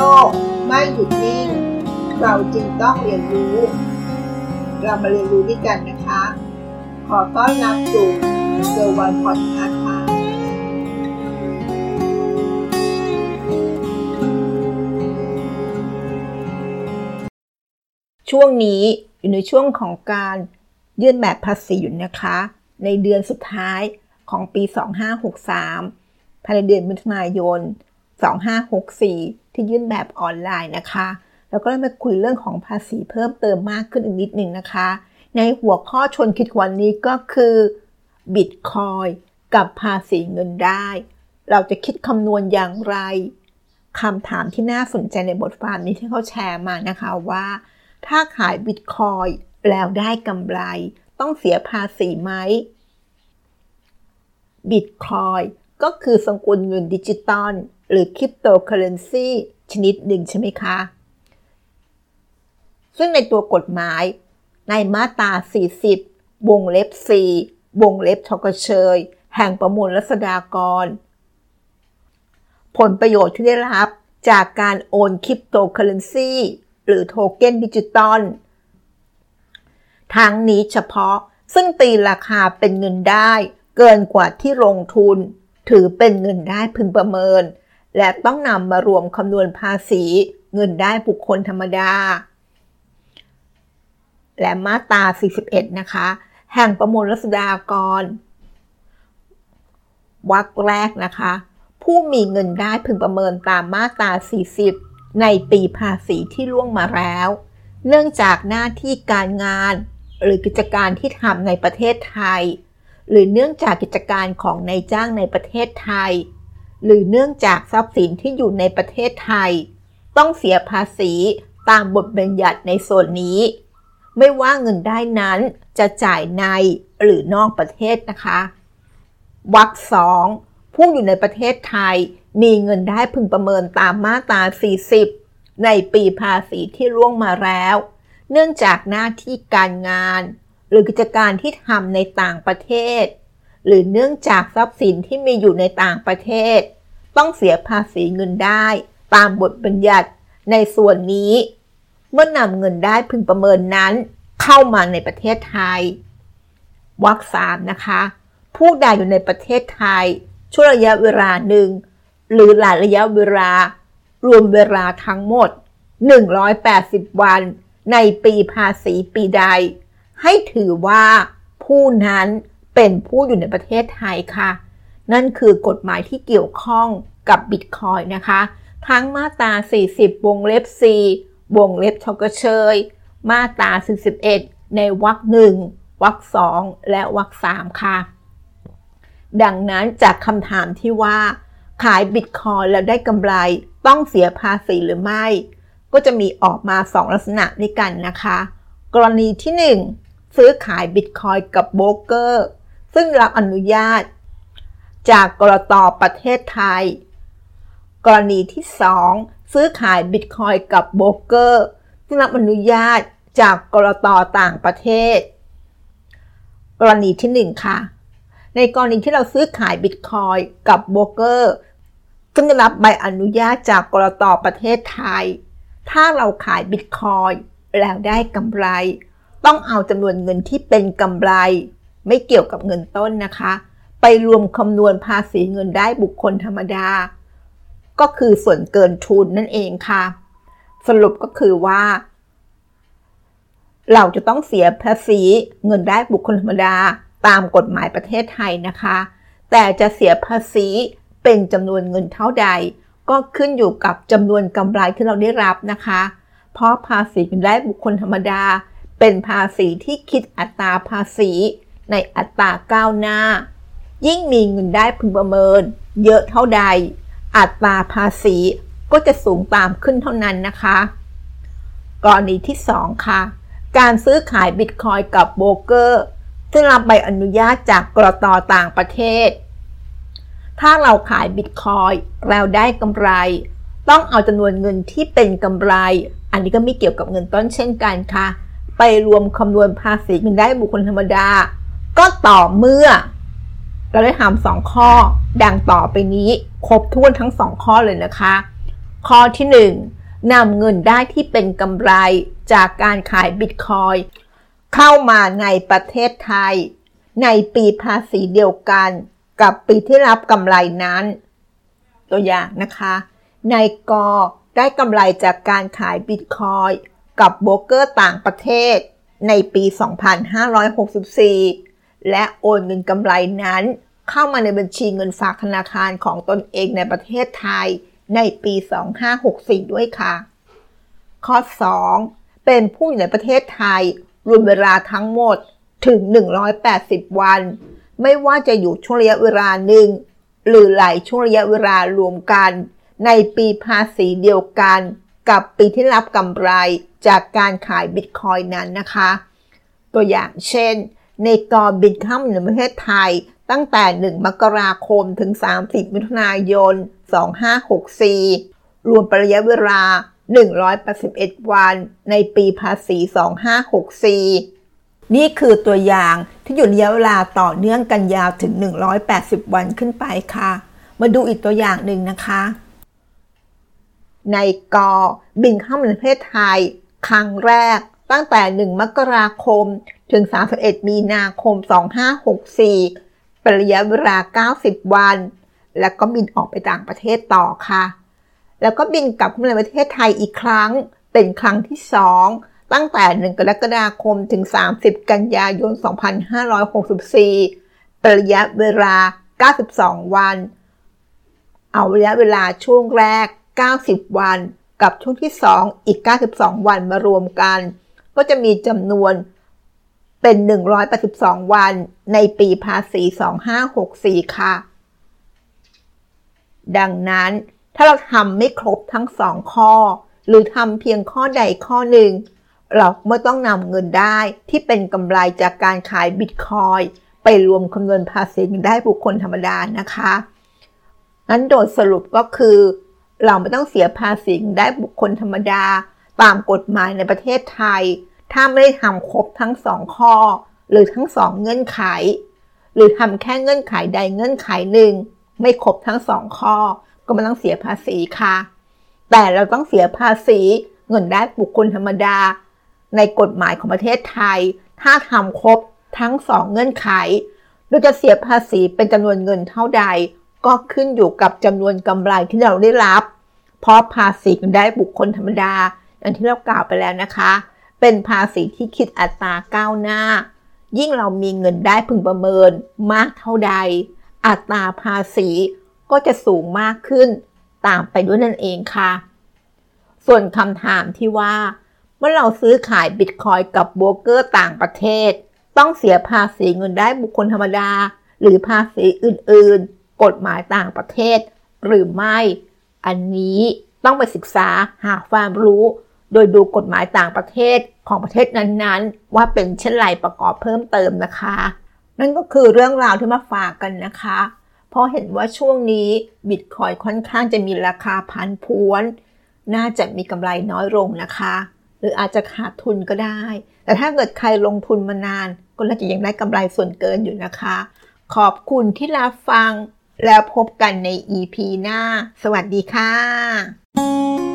ลกไม่หยุดนิ่ง เราจึงต้องเรียนรู้ เรามาเรียนรู้ด้วยกันนะคะ ขอต้อนรับสู่เซอร์วันพอดคาส์ค่ะช่วงนี้อยู่ในช่วงของการยื่นแบบภาษีอยู่นะคะ ในเดือนสุดท้ายของปี 2563 ภายในเดือนมิถุนายน 2564 ที่ยื่นแบบออนไลน์นะคะ แล้วก็มาคุยเรื่องของภาษีเพิ่มเติมมากขึ้นอีกนิดหนึ่งนะคะ ในหัวข้อชนคิดวันนี้ก็คือบิตคอยกับภาษีเงินได้ เราจะคิดคำนวณอย่างไรคำถามที่น่าสนใจในบทความนี้ที่เขาแชร์มานะคะว่า ถ้าขายบิตคอยแล้วได้กำไร ต้องเสียภาษีไหมบิตคอยน์ก็คือสกุลเงินดิจิตอล หรือคริปโตเคอเรนซีชนิดหนึ่งใช่ไหมคะ ซึ่งในตัวกฎหมายในมาตรา 40 วงเล็บ 4 วงเล็บ ฌ เฌอ แห่งประมวลรัษฎากร ผลประโยชน์ที่ได้รับจากการโอนคริปโตเคอเรนซีหรือโทเก้นดิจิตอลทั้งนี้เฉพาะซึ่งตีราคาเป็นเงินได้เกินกว่าที่ลงทุน ถือเป็นเงินได้พึงประเมิน และต้องนำมารวมคำนวณภาษี เงินได้บุคคลธรรมดา และมาตรา 41 นะคะ แห่งประมวลรัษฎากรวรรคแรกนะคะ ผู้มีเงินได้พึงประเมินตามมาตรา 40 ในปีภาษีที่ล่วงมาแล้ว เนื่องจากหน้าที่การงาน หรือกิจการที่ทำในประเทศไทย หรือเนื่องจากกิจการของนายจ้างในประเทศไทย หรือเนื่องจากทรัพย์สินที่อยู่ในประเทศไทย ต้องเสียภาษีตามบทบัญญัติในส่วนนี้ ไม่ว่าเงินได้นั้นจะจ่ายในหรือนอกประเทศนะคะวรรคสองผู้อยู่ในประเทศไทยมีเงินได้พึงประเมินตามมาตรา 40 ในปีภาษีที่ล่วงมาแล้ว เนื่องจากหน้าที่การงาน หรือกิจการที่ทำในต่างประเทศ หรือเนื่องจากทรัพย์สินที่มีอยู่ในต่างประเทศ ต้องเสียภาษีเงินได้ ตามบทบัญญัติในส่วนนี้ เมื่อนำเงินได้พึงประเมินนั้น เข้ามาในประเทศไทยวรรคสามนะคะ ผู้ใดอยู่ในประเทศไทย ช่วงระยะเวลาหนึ่งหรือหลายระยะเวลา รวมเวลาทั้งหมด 180 วัน ในปีภาษีปีใด ให้ถือว่าผู้นั้น เป็นผู้อยู่ในประเทศไทยค่ะ นั่นคือกฎหมายที่เกี่ยวข้องกับบิตคอยนะคะ ทั้งมาตรา 40 วงเล็บ 4 วงเล็บชกเชย มาตรา41 ในวรรคหนึ่งวรรคสองและวรรคสามค่ะ ดังนั้นจากคำถามที่ว่า ขายบิตคอยแล้วได้กำไรต้องเสียภาษีหรือไม่ ก็จะมีออกมา 2 ลักษณะด้วยกันนะคะ กรณีที่ 1 ซื้อขายบิตคอยกับโบรกเกอร์ ซึ่งรับอนุญาต จากกรตประเทศไทย กรณีที่ 2 ซื้อขายบิตคอยกับโบรกเกอร์ ซึ่งรับอนุญาตจากกรตต่างประเทศ กรณีที่ 1 ค่ะ ในกรณีที่เราซื้อขายบิตคอยกับโบรกเกอร์ซึ่งได้รับใบอนุญาตจากกรตประเทศไทย ถ้าเราขายบิตคอยแล้วได้กำไร ต้องเอาจำนวนเงินที่เป็นกำไร ไม่เกี่ยวกับเงินต้นนะคะ ไปรวมคำนวณภาษีเงินได้บุคคลธรรมดา ก็คือส่วนเกินทุนนั่นเองค่ะ สรุปก็คือว่า เราจะต้องเสียภาษีเงินได้บุคคลธรรมดาตามกฎหมายประเทศไทยนะคะ แต่จะเสียภาษีเป็นจำนวนเงินเท่าใด ก็ขึ้นอยู่กับจำนวนกำไรที่เราได้รับนะคะ เพราะภาษีเงินได้บุคคลธรรมดา เป็นภาษีที่คิดอัตราภาษี ในอัตราก้าวหน้า ยิ่งมีเงินได้พึงประเมิน เยอะเท่าใด อัตราภาษีก็จะสูงตามขึ้นเท่านั้นนะคะกรณีที่ 2 ค่ะ การซื้อขายบิตคอยกับโบรกเกอร์ ซึ่งรับใบอนุญาตจากกรตต่างประเทศ ถ้าเราขายบิตคอยเราได้กำไร ต้องเอาจำนวนเงินที่เป็นกำไร อันนี้ก็ไม่เกี่ยวกับเงินต้นเช่นกันค่ะ ไปรวมคำนวณภาษีเงินได้บุคคลธรรมดา ก็ต่อเมื่อเราได้ทำสองข้อ ดังต่อไปนี้ครบถ้วนทั้งสองข้อเลยนะคะ ข้อที่1นำเงินได้ที่เป็นกำไรจากการขายบิตคอยเข้ามาในประเทศไทย ในปีภาษีเดียวกันกับปีที่รับกำไรนั้น ตัวอย่างนะคะนายกได้กำไรจากการขายบิตคอยกับโบรกเกอร์ต่างประเทศในปี 2564 และโอนเงินกำไรนั้น เข้ามาในบัญชีเงินฝากธนาคารของตนเองในประเทศไทย ในปี 2564 ด้วยค่ะ ข้อ 2 เป็นผู้อยู่ในประเทศไทย รวมเวลาทั้งหมดถึง 180 วัน ไม่ว่าจะอยู่ช่วงระยะเวลาหนึ่ง หรือหลายช่วงระยะเวลารวมกัน ในปีภาษีเดียวกัน กับปีที่รับกำไรจากการขายบิตคอยนั้นนะคะ ตัวอย่างเช่น ในกอบิตเข้ามในประเทศไทย ตั้งแต่ 1 มกราคมถึง 30 มิถุนายน 2564 รวมระยะเวลา 181 วัน ในปีภาษี 2564 นี่คือตัวอย่างที่อยู่ระยะเวลาต่อเนื่องกันยาวถึง 180 วันขึ้นไปค่ะ มาดูอีกตัวอย่างหนึ่งนะคะ ในกอบินข้ามในประเทศไทย ครั้งแรก ตั้งแต่ 1 มกราคม ถึง 31 มีนาคม 2564 เป็นระยะเวลา 90 วัน แล้วก็บินออกไปต่างประเทศต่อค่ะ แล้วก็บินกลับมาในประเทศไทยอีกครั้ง เป็นครั้งที่ 2 ตั้งแต่ 1 กรกฎาคม ถึง 30 กันยายน 2564ระยะเวลา 92 วัน เอาระยะเวลาช่วงแรก 90 วันกับช่วงที่ 2 อีก 92 วันมารวมกัน ก็จะมีจำนวนเป็น 182 วันในปีภาษี 2564 ค่ะ ดังนั้นถ้าเราทำไม่ครบทั้งสองข้อ หรือทำเพียงข้อใดข้อหนึ่ง เราไม่ต้องนำเงินได้ที่เป็นกำไรจากการขายบิตคอยไปรวมคำนวณภาษีได้บุคคลธรรมดานะคะนั้นโดยสรุปก็คือ เราไม่ต้องเสียภาษีได้บุคคลธรรมดา ตามกฎหมายในประเทศไทย ถ้าไม่ได้ทำครบทั้งสองข้อ หรือทั้งสองเงื่อนไข หรือทำแค่เงื่อนไขใดเงื่อนไขหนึ่ง ไม่ครบทั้งสองข้อ ก็ไม่ต้องเสียภาษีค่ะ แต่เราต้องเสียภาษีเงินได้บุคคลธรรมดา ในกฎหมายของประเทศไทย ถ้าทำครบทั้งสองเงื่อนไขเราจะเสียภาษีเป็นจำนวนเงินเท่าใด ก็ขึ้นอยู่กับจำนวนกำไรที่เราได้รับ เพราะภาษีเงินได้บุคคลธรรมดา อย่างที่เรากล่าวไปแล้วนะคะ เป็นภาษีที่คิดอัตราก้าวหน้า ยิ่งเรามีเงินได้พึงประเมินมากเท่าใด อัตราภาษีก็จะสูงมากขึ้น ตามไปด้วยนั่นเองค่ะ ส่วนคำถามที่ว่า เมื่อเราซื้อขายบิตคอยกับโบรกเกอร์ต่างประเทศ ต้องเสียภาษีเงินได้บุคคลธรรมดา หรือภาษีอื่นๆ กฎหมายต่างประเทศ หรือไม่ อันนี้ต้องไปศึกษาหาความรู้ โดยดูกฎหมายต่างประเทศของประเทศนั้นๆ ว่าเป็นเช่นไรประกอบเพิ่มเติมนะคะ นั่นก็คือเรื่องราวที่มาฝากกันนะคะ เพราะเห็นว่าช่วงนี้บิตคอยค่อนข้างจะมีราคาพันพวน น่าจะมีกำไรน้อยลงนะคะ หรืออาจจะขาดทุนก็ได้ แต่ถ้าเกิดใครลงทุนมานาน ก็น่าจะยังได้กำไรส่วนเกินอยู่นะคะ ขอบคุณที่รับฟังแล้วพบกันใน EP หน้า สวัสดีค่ะ